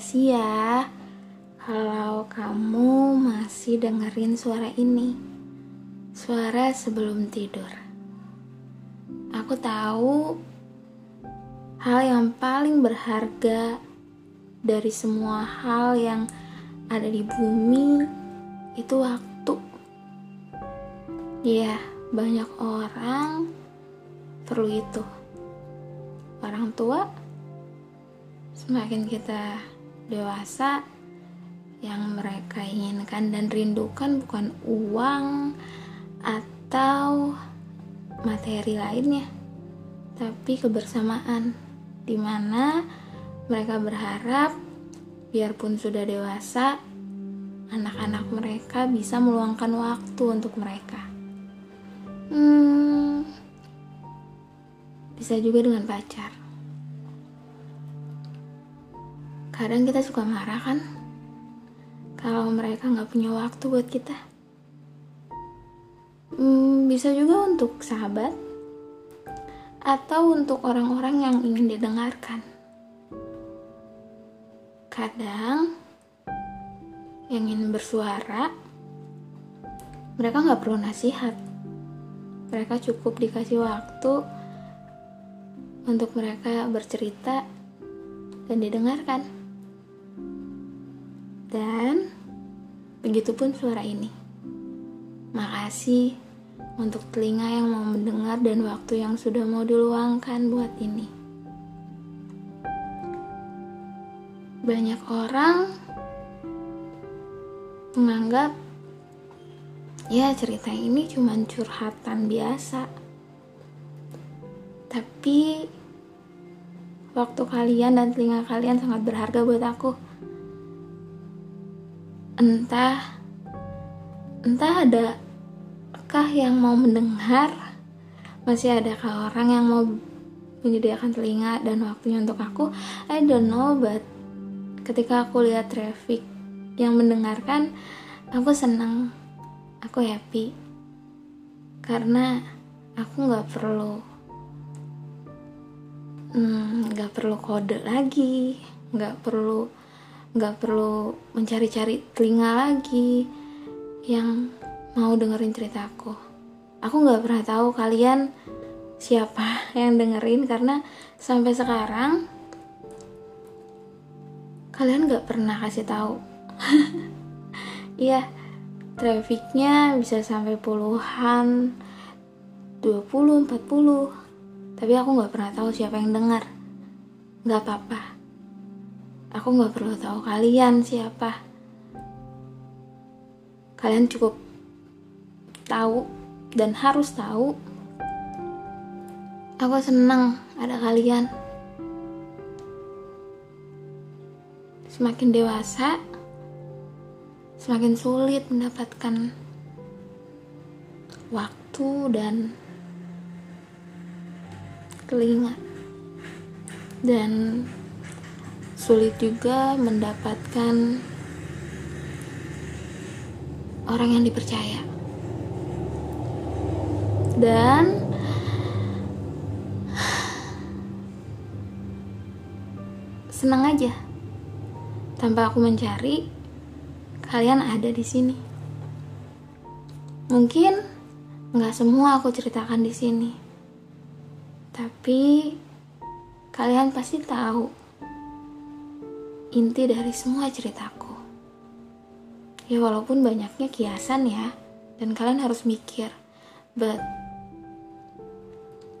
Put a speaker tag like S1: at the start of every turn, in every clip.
S1: Makasih ya kalau kamu masih dengerin suara ini. Suara sebelum tidur. Aku tahu hal yang paling berharga dari semua hal yang ada di bumi itu waktu. Iya, banyak orang perlu itu. Orang tua semakin kita dewasa yang mereka inginkan dan rindukan bukan uang atau materi lainnya tapi kebersamaan di mana mereka berharap biarpun sudah dewasa anak-anak mereka bisa meluangkan waktu untuk mereka. Hmm, bisa juga dengan pacar kadang kita suka marah kan? Kalau mereka nggak punya waktu buat kita. Hmm, bisa juga untuk sahabat atau untuk orang-orang yang ingin didengarkan. Kadang yang ingin bersuara mereka nggak perlu nasihat. Mereka cukup dikasih waktu untuk mereka bercerita dan didengarkan. Dan begitupun suara ini. Makasih untuk telinga yang mau mendengar dan waktu yang sudah mau diluangkan buat ini. Banyak orang menganggap ya cerita ini cuma curhatan biasa. Tapi waktu kalian dan telinga kalian sangat berharga buat aku entah entah adakah yang mau mendengar? Masih adakah orang yang mau menyediakan telinga dan waktunya untuk aku? I don't know but ketika aku lihat traffic yang mendengarkan aku senang aku happy. Karena aku nggak perlu hmm, nggak hmm, perlu kode lagi nggak perlu nggak perlu mencari-cari telinga lagi yang mau dengerin ceritaku. Aku nggak pernah tahu kalian siapa yang dengerin karena sampai sekarang kalian nggak pernah kasih tahu. Iya, trafficnya bisa sampai puluhan, 20, 40. Tapi aku nggak pernah tahu siapa yang dengar. Nggak apa-apa Aku gak perlu tahu kalian siapa. Kalian cukup tahu dan harus tahu. Aku senang ada kalian. Semakin dewasa, semakin sulit mendapatkan waktu dan telinga dan sulit juga mendapatkan orang yang dipercaya. Dan senang aja tanpa aku mencari kalian ada di sini. Mungkin nggak semua aku ceritakan di sini tapi kalian pasti tahu inti dari semua ceritaku. Ya walaupun banyaknya kiasan ya, dan kalian harus mikir, but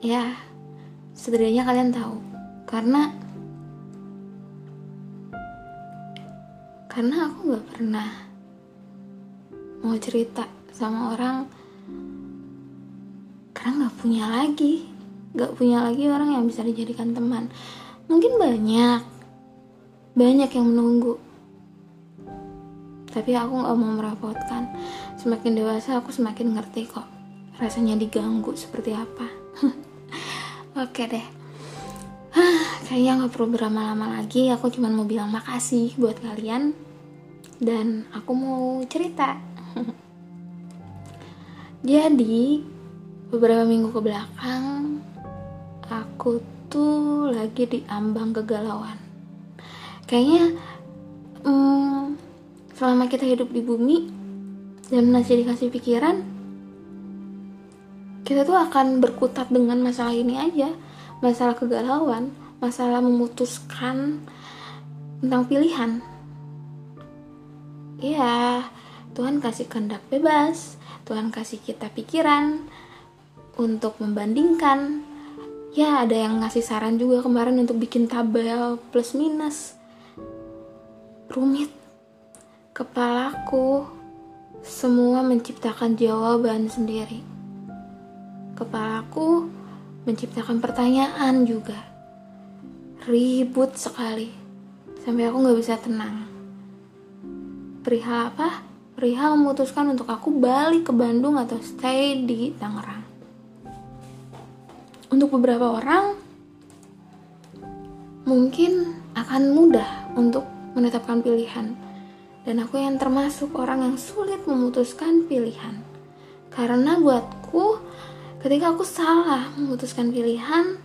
S1: ya setidaknya kalian tahu, karena karena aku gak pernah mau cerita sama orang karena gak punya lagi, gak punya lagi orang yang bisa dijadikan teman. Mungkin banyak, banyak yang menunggu. Tapi aku gak mau merepotkan semakin dewasa aku semakin ngerti kok rasanya diganggu seperti apa. Oke deh. Kayaknya gak perlu berlama-lama lagi. Aku cuma mau bilang makasih buat kalian. Dan aku mau cerita. Jadi beberapa minggu ke belakang aku tuh lagi di ambang kegalauan kayaknya hmm, selama kita hidup di bumi dan masih dikasih pikiran kita tuh akan berkutat dengan masalah ini aja. Masalah kegalauan masalah memutuskan tentang pilihan. Ya Tuhan kasih kehendak bebas Tuhan kasih kita pikiran untuk membandingkan. Ya ada yang ngasih saran juga kemarin untuk bikin tabel plus minus rumit. Kepalaku semua menciptakan jawaban sendiri. Kepalaku menciptakan pertanyaan juga. Ribut sekali sampai aku nggak bisa tenang. Perihal apa? Perihal memutuskan untuk aku balik ke Bandung atau stay di Tangerang. Untuk beberapa orang mungkin akan mudah untuk menetapkan pilihan. Dan aku yang termasuk orang yang sulit memutuskan pilihan. Karena buatku ketika aku salah memutuskan pilihan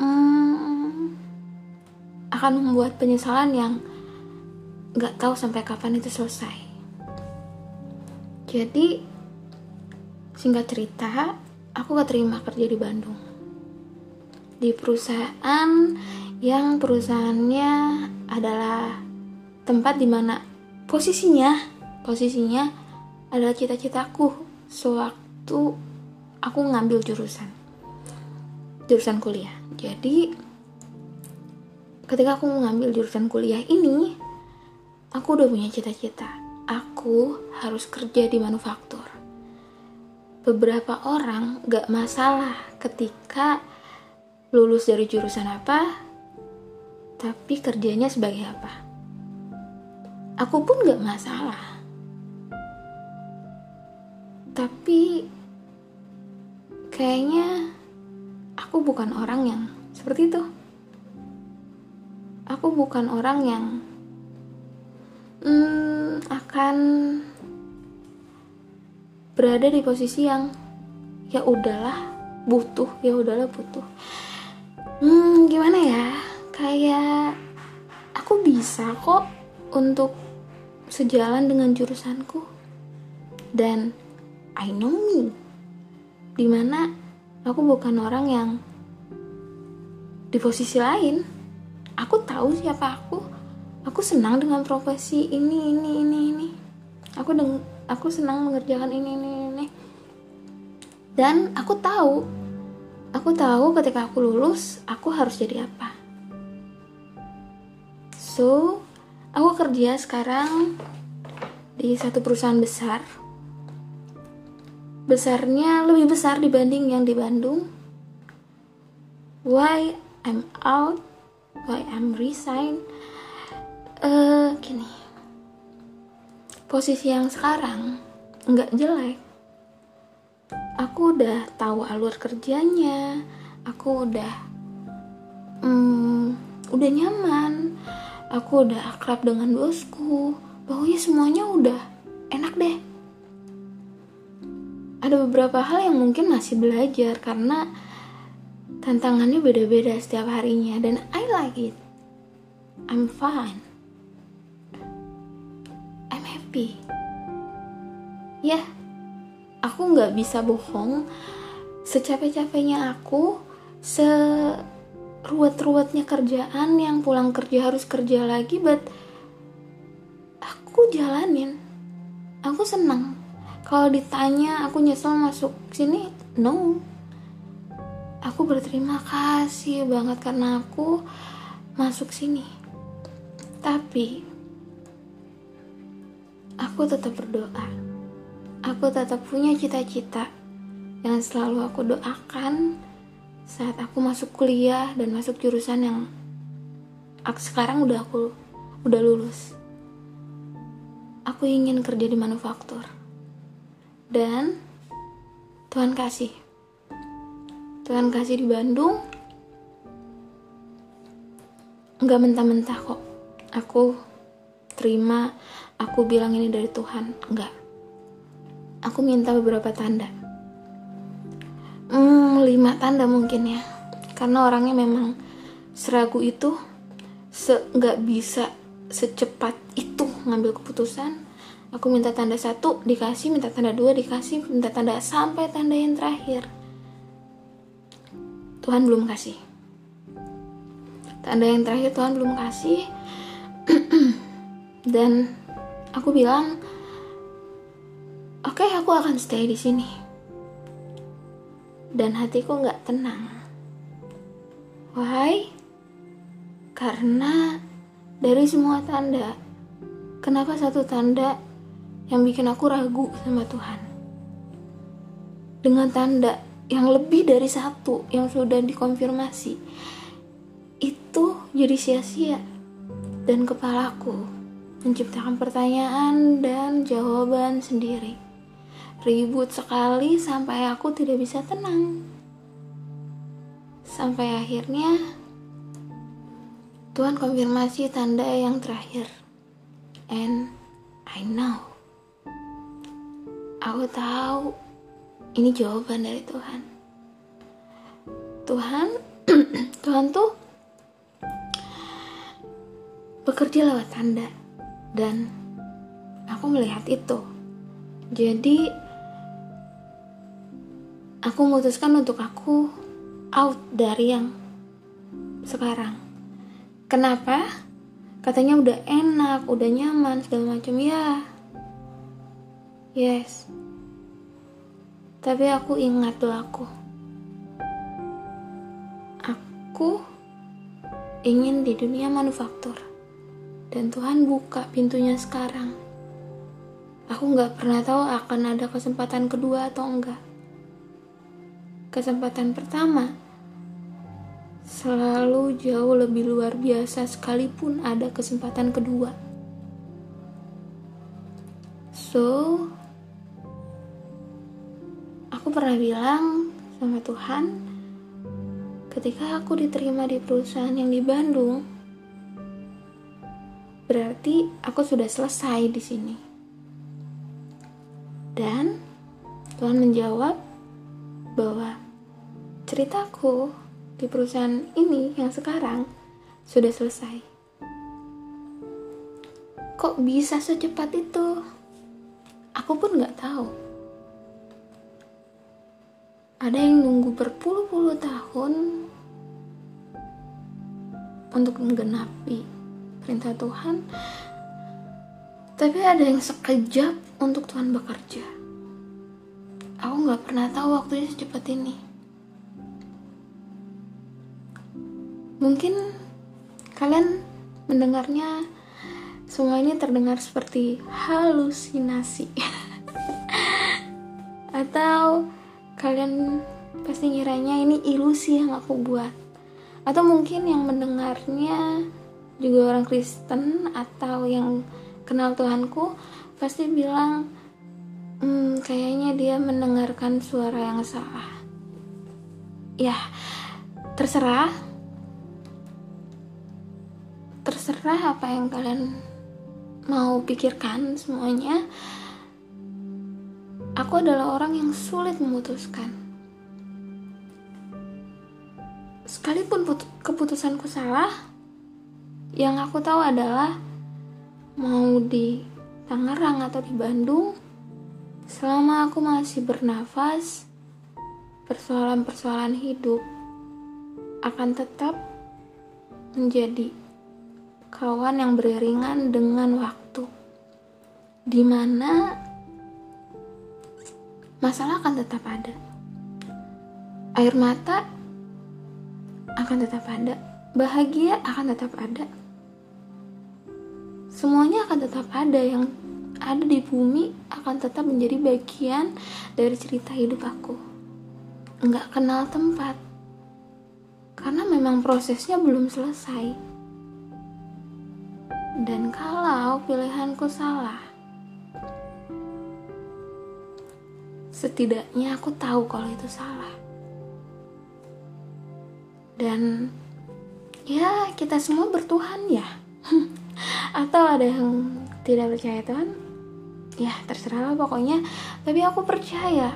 S1: hmm, akan membuat penyesalan yang gak tahu sampai kapan itu selesai. Jadi singkat cerita aku gak terima kerja di Bandung. Di perusahaan yang perusahaannya adalah tempat di mana posisinya posisinya adalah cita-citaku sewaktu aku ngambil jurusan jurusan kuliah. Jadi ketika aku mengambil jurusan kuliah ini aku udah punya cita-cita. Aku harus kerja di manufaktur. Beberapa orang gak masalah ketika lulus dari jurusan apa tapi kerjanya sebagai apa? Aku pun gak masalah. Tapi kayaknya aku bukan orang yang seperti itu. Aku bukan orang yang hmm, akan berada di posisi yang ya udahlah butuh ya udahlah butuh. Hmm gimana ya kayak aku bisa kok untuk sejalan dengan jurusanku. Dan I know me. Di mana aku bukan orang yang di posisi lain. Aku tahu siapa aku. Aku senang dengan profesi ini ini ini ini. Aku deng aku senang mengerjakan ini ini ini. Dan aku tahu aku tahu ketika aku lulus aku harus jadi apa so aku kerja sekarang di satu perusahaan besar besarnya lebih besar dibanding yang di Bandung. Why I'm out? Why I'm resign? Uh, gini, posisi yang sekarang nggak jelek. Aku udah tahu alur kerjanya, aku udah, um, udah nyaman, aku udah akrab dengan bosku. Pokoknya semuanya udah enak deh ada beberapa hal yang mungkin masih belajar karena tantangannya beda-beda setiap harinya dan I like it. I'm fine. I'm happy. Ya, yeah, aku nggak bisa bohong. Secapek-capeknya aku, seruat-ruatnya kerjaan yang pulang kerja harus kerja lagi, but aku jalanin. Aku senang. Kalau ditanya aku nyesel masuk sini no. Aku berterima kasih banget karena aku masuk sini. Tapi aku tetap berdoa. Aku tetap punya cita-cita yang selalu aku doakan saat aku masuk kuliah dan masuk jurusan yang aku sekarang udah aku udah lulus. Aku ingin kerja di manufaktur. Dan Tuhan kasih. Tuhan kasih di Bandung. Nggak mentah-mentah kok. Aku terima aku bilang ini dari Tuhan. Nggak. Aku minta beberapa tanda lima tanda mungkin ya. Karena orangnya memang seragu itu se nggak bisa secepat itu ngambil keputusan. Aku minta tanda satu dikasih minta tanda dua dikasih minta tanda sampai tanda yang terakhir. Tuhan belum kasih. Tanda yang terakhir Tuhan belum kasih. Dan aku bilang oke okay, aku akan stay di sini dan hatiku nggak tenang. Why? Karena dari semua tanda kenapa satu tanda yang bikin aku ragu sama Tuhan? Dengan tanda yang lebih dari satu yang sudah dikonfirmasi itu jadi sia-sia dan kepalaku menciptakan pertanyaan dan jawaban sendiri ribut sekali sampai aku tidak bisa tenang. Sampai akhirnya Tuhan konfirmasi tanda yang terakhir. And I know. Aku tahu ini jawaban dari Tuhan. Tuhan Tuhan tuh bekerja lewat tanda. Dan aku melihat itu. Jadi aku memutuskan untuk aku out dari yang sekarang kenapa katanya udah enak udah nyaman segala macam ya yes tapi aku ingat doaku. Aku ingin di dunia manufaktur. Dan Tuhan buka pintunya sekarang. Aku nggak pernah tahu akan ada kesempatan kedua atau enggak. Kesempatan pertama selalu jauh lebih luar biasa sekalipun ada kesempatan kedua. So, aku pernah bilang sama Tuhan ketika aku diterima di perusahaan yang di Bandung berarti aku sudah selesai di sini dan Tuhan menjawab bahwa ceritaku di perusahaan ini yang sekarang sudah selesai. Kok bisa secepat itu? Aku pun nggak tahu. Ada yang nunggu berpuluh-puluh tahun untuk menggenapi perintah Tuhan tapi ada yang sekejap untuk Tuhan bekerja. Aku nggak pernah tahu waktunya secepat ini mungkin kalian mendengarnya semua ini terdengar seperti halusinasi. Atau kalian pasti ngiranya ini ilusi yang aku buat. Atau mungkin yang mendengarnya juga orang Kristen atau yang kenal Tuhanku pasti bilang hmm, kayaknya dia mendengarkan suara yang salah. Ya terserah terserah apa yang kalian mau pikirkan semuanya Aku adalah orang yang sulit memutuskan. Sekalipun keputusanku salah, yang aku tahu adalah mau di Tangerang atau di Bandung, selama aku masih bernafas, persoalan-persoalan hidup akan tetap menjadi kawan yang beriringan dengan waktu, di mana masalah akan tetap ada. Air mata akan tetap ada. Bahagia akan tetap ada. Semuanya akan tetap ada yang ada di bumi akan tetap menjadi bagian dari cerita hidup aku. Enggak kenal tempat. Karena memang prosesnya belum selesai. Dan kalau pilihanku salah, setidaknya aku tahu kalau itu salah. Dan ya kita semua bertuhan ya. Atau ada yang tidak percaya Tuhan? Ya terserah lah pokoknya. Tapi aku percaya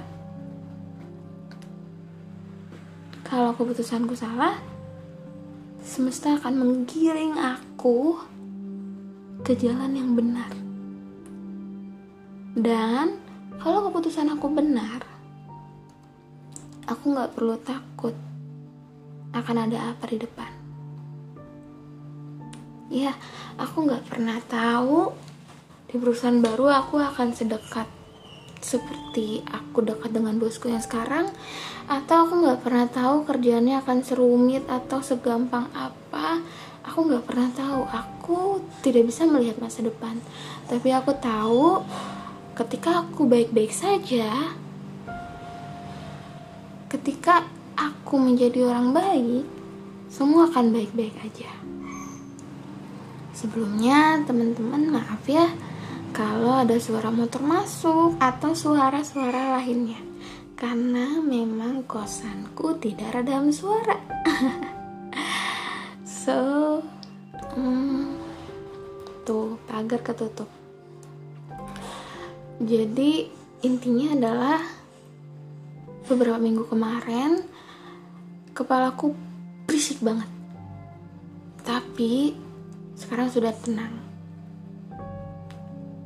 S1: kalau keputusanku salah semesta akan menggiring aku ke jalan yang benar. Dan kalau keputusan aku benar, aku nggak perlu takut akan ada apa di depan. Ya, aku nggak pernah tahu di perusahaan baru aku akan sedekat seperti aku dekat dengan bosku yang sekarang atau aku nggak pernah tahu kerjaannya akan serumit atau segampang apa aku nggak pernah tahu. Aku tidak bisa melihat masa depan. Tapi aku tahu ketika aku baik-baik saja ketika aku menjadi orang baik semua akan baik-baik aja. Sebelumnya teman-teman maaf ya kalau ada suara motor masuk atau suara-suara lainnya. Karena memang kosanku tidak redam suara so hmm, tuh pagar ketutup. Jadi intinya adalah beberapa minggu kemarin kepalaku berisik banget. Tapi sekarang sudah tenang.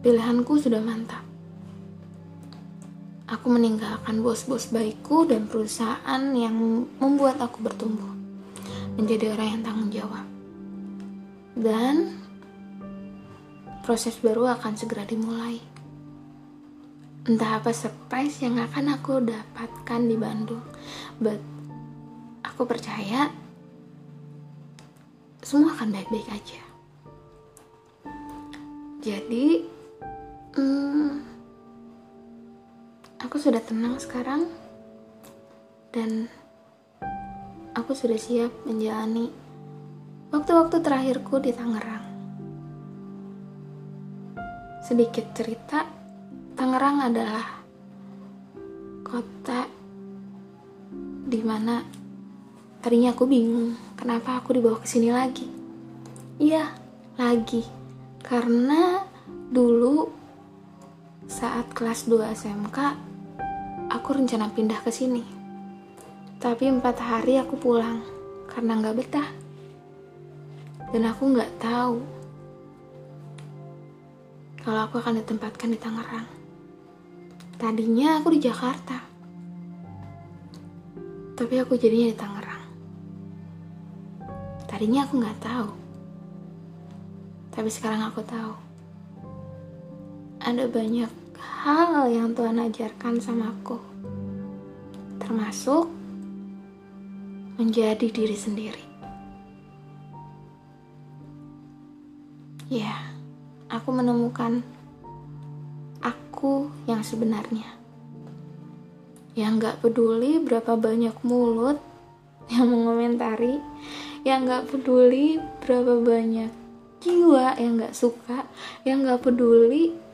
S1: Pilihanku sudah mantap. Aku meninggalkan bos-bos baikku dan perusahaan yang membuat aku bertumbuh menjadi orang yang tanggung jawab. Dan proses baru akan segera dimulai. Entah apa surprise yang akan aku dapatkan di Bandung, but aku percaya semua akan baik-baik aja. Jadi, Hmm, aku sudah tenang sekarang dan aku sudah siap menjalani waktu-waktu terakhirku di Tangerang. Sedikit cerita, Tangerang adalah kota di mana tadinya aku bingung kenapa aku dibawa ke sini lagi. Iya, lagi. Karena dulu saat kelas 2 SMK, aku rencana pindah ke sini. Tapi empat hari aku pulang karena nggak betah. Dan aku nggak tahu kalau aku akan ditempatkan di Tangerang. Tadinya aku di Jakarta. Tapi aku jadinya di Tangerang. Tadinya aku nggak tahu. Tapi sekarang aku tahu ada banyak hal yang Tuhan ajarkan sama aku. Termasuk menjadi diri sendiri. Ya, aku menemukan aku yang sebenarnya. Yang gak peduli berapa banyak mulut yang mengomentari, yang gak peduli berapa banyak jiwa yang gak suka, yang gak peduli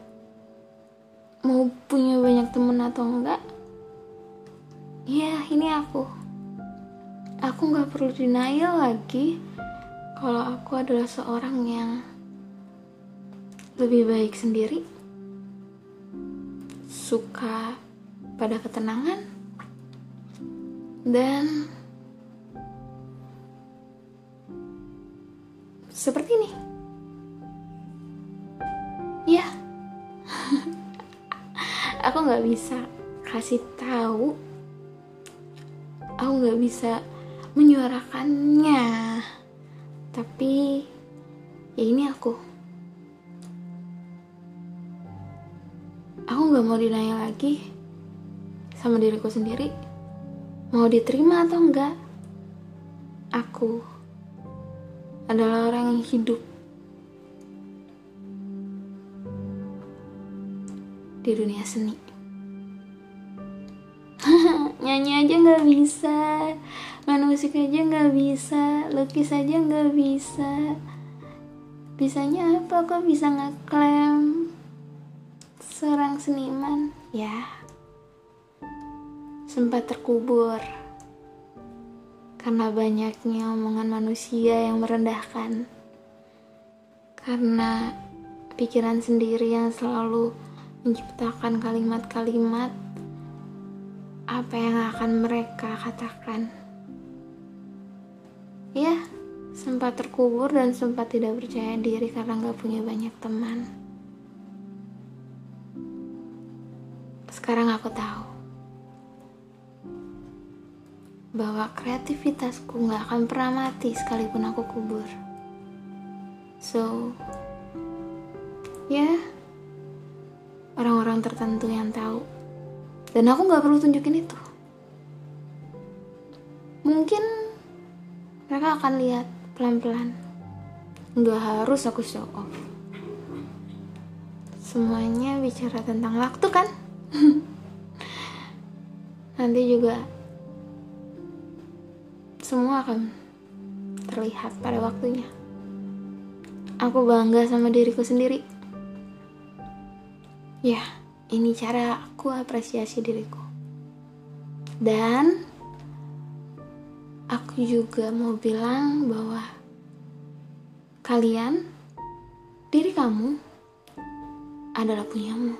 S1: mau punya banyak temen atau enggak ya ini aku aku nggak perlu denial lagi. Kalau aku adalah seorang yang lebih baik sendiri suka pada ketenangan dan seperti ini. Ya. Aku nggak bisa kasih tahu. Aku nggak bisa menyuarakannya. Tapi ya ini aku. Aku nggak mau dinanya lagi sama diriku sendiri. Mau diterima atau enggak aku adalah orang yang hidup di dunia seni. Nyanyi aja nggak bisa main musik aja nggak bisa lukis aja nggak bisa. Bisanya apa kok bisa ngeklaim seorang seniman? Ya sempat terkubur karena banyaknya omongan manusia yang merendahkan. Karena pikiran sendiri yang selalu menciptakan kalimat-kalimat apa yang akan mereka katakan. Ya, sempat terkubur dan sempat tidak percaya diri karena gak punya banyak teman. Sekarang aku tahu bahwa kreativitasku gak akan pernah mati sekalipun aku kubur. So, ya, yeah, orang-orang tertentu yang tahu, dan aku gak perlu tunjukin itu. Mungkin mereka akan lihat pelan-pelan. Nggak harus aku show off. Semuanya bicara tentang waktu kan? Nanti juga semua akan terlihat pada waktunya. Aku bangga sama diriku sendiri. Ya ini cara aku apresiasi diriku. Dan aku juga mau bilang bahwa kalian, diri kamu, adalah punyamu.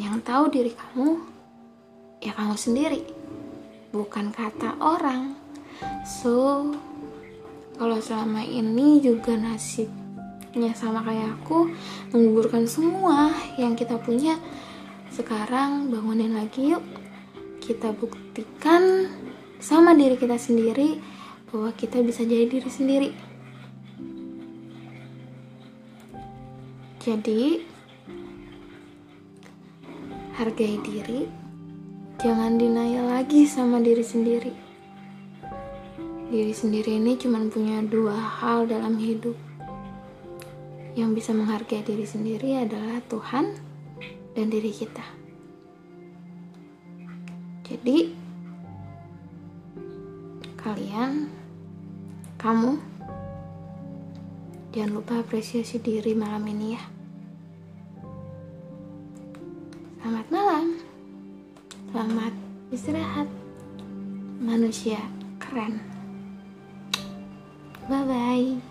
S1: Yang tahu diri kamu, ya kamu sendiri, bukan kata orang. So, kalau selama ini juga nasibnya sama kayak aku, menggugurkan semua yang kita punya, sekarang bangunin lagi yuk. Kita buktikan sama diri kita sendiri bahwa kita bisa jadi diri sendiri. Jadi, hargai diri, jangan dinaya lagi sama diri sendiri. Diri sendiri ini cuma punya dua hal dalam hidup. Yang bisa menghargai diri sendiri adalah Tuhan dan diri kita. Jadi, kalian, kamu, jangan lupa apresiasi diri malam ini ya. Selamat malam, selamat istirahat, manusia keren. Bye bye.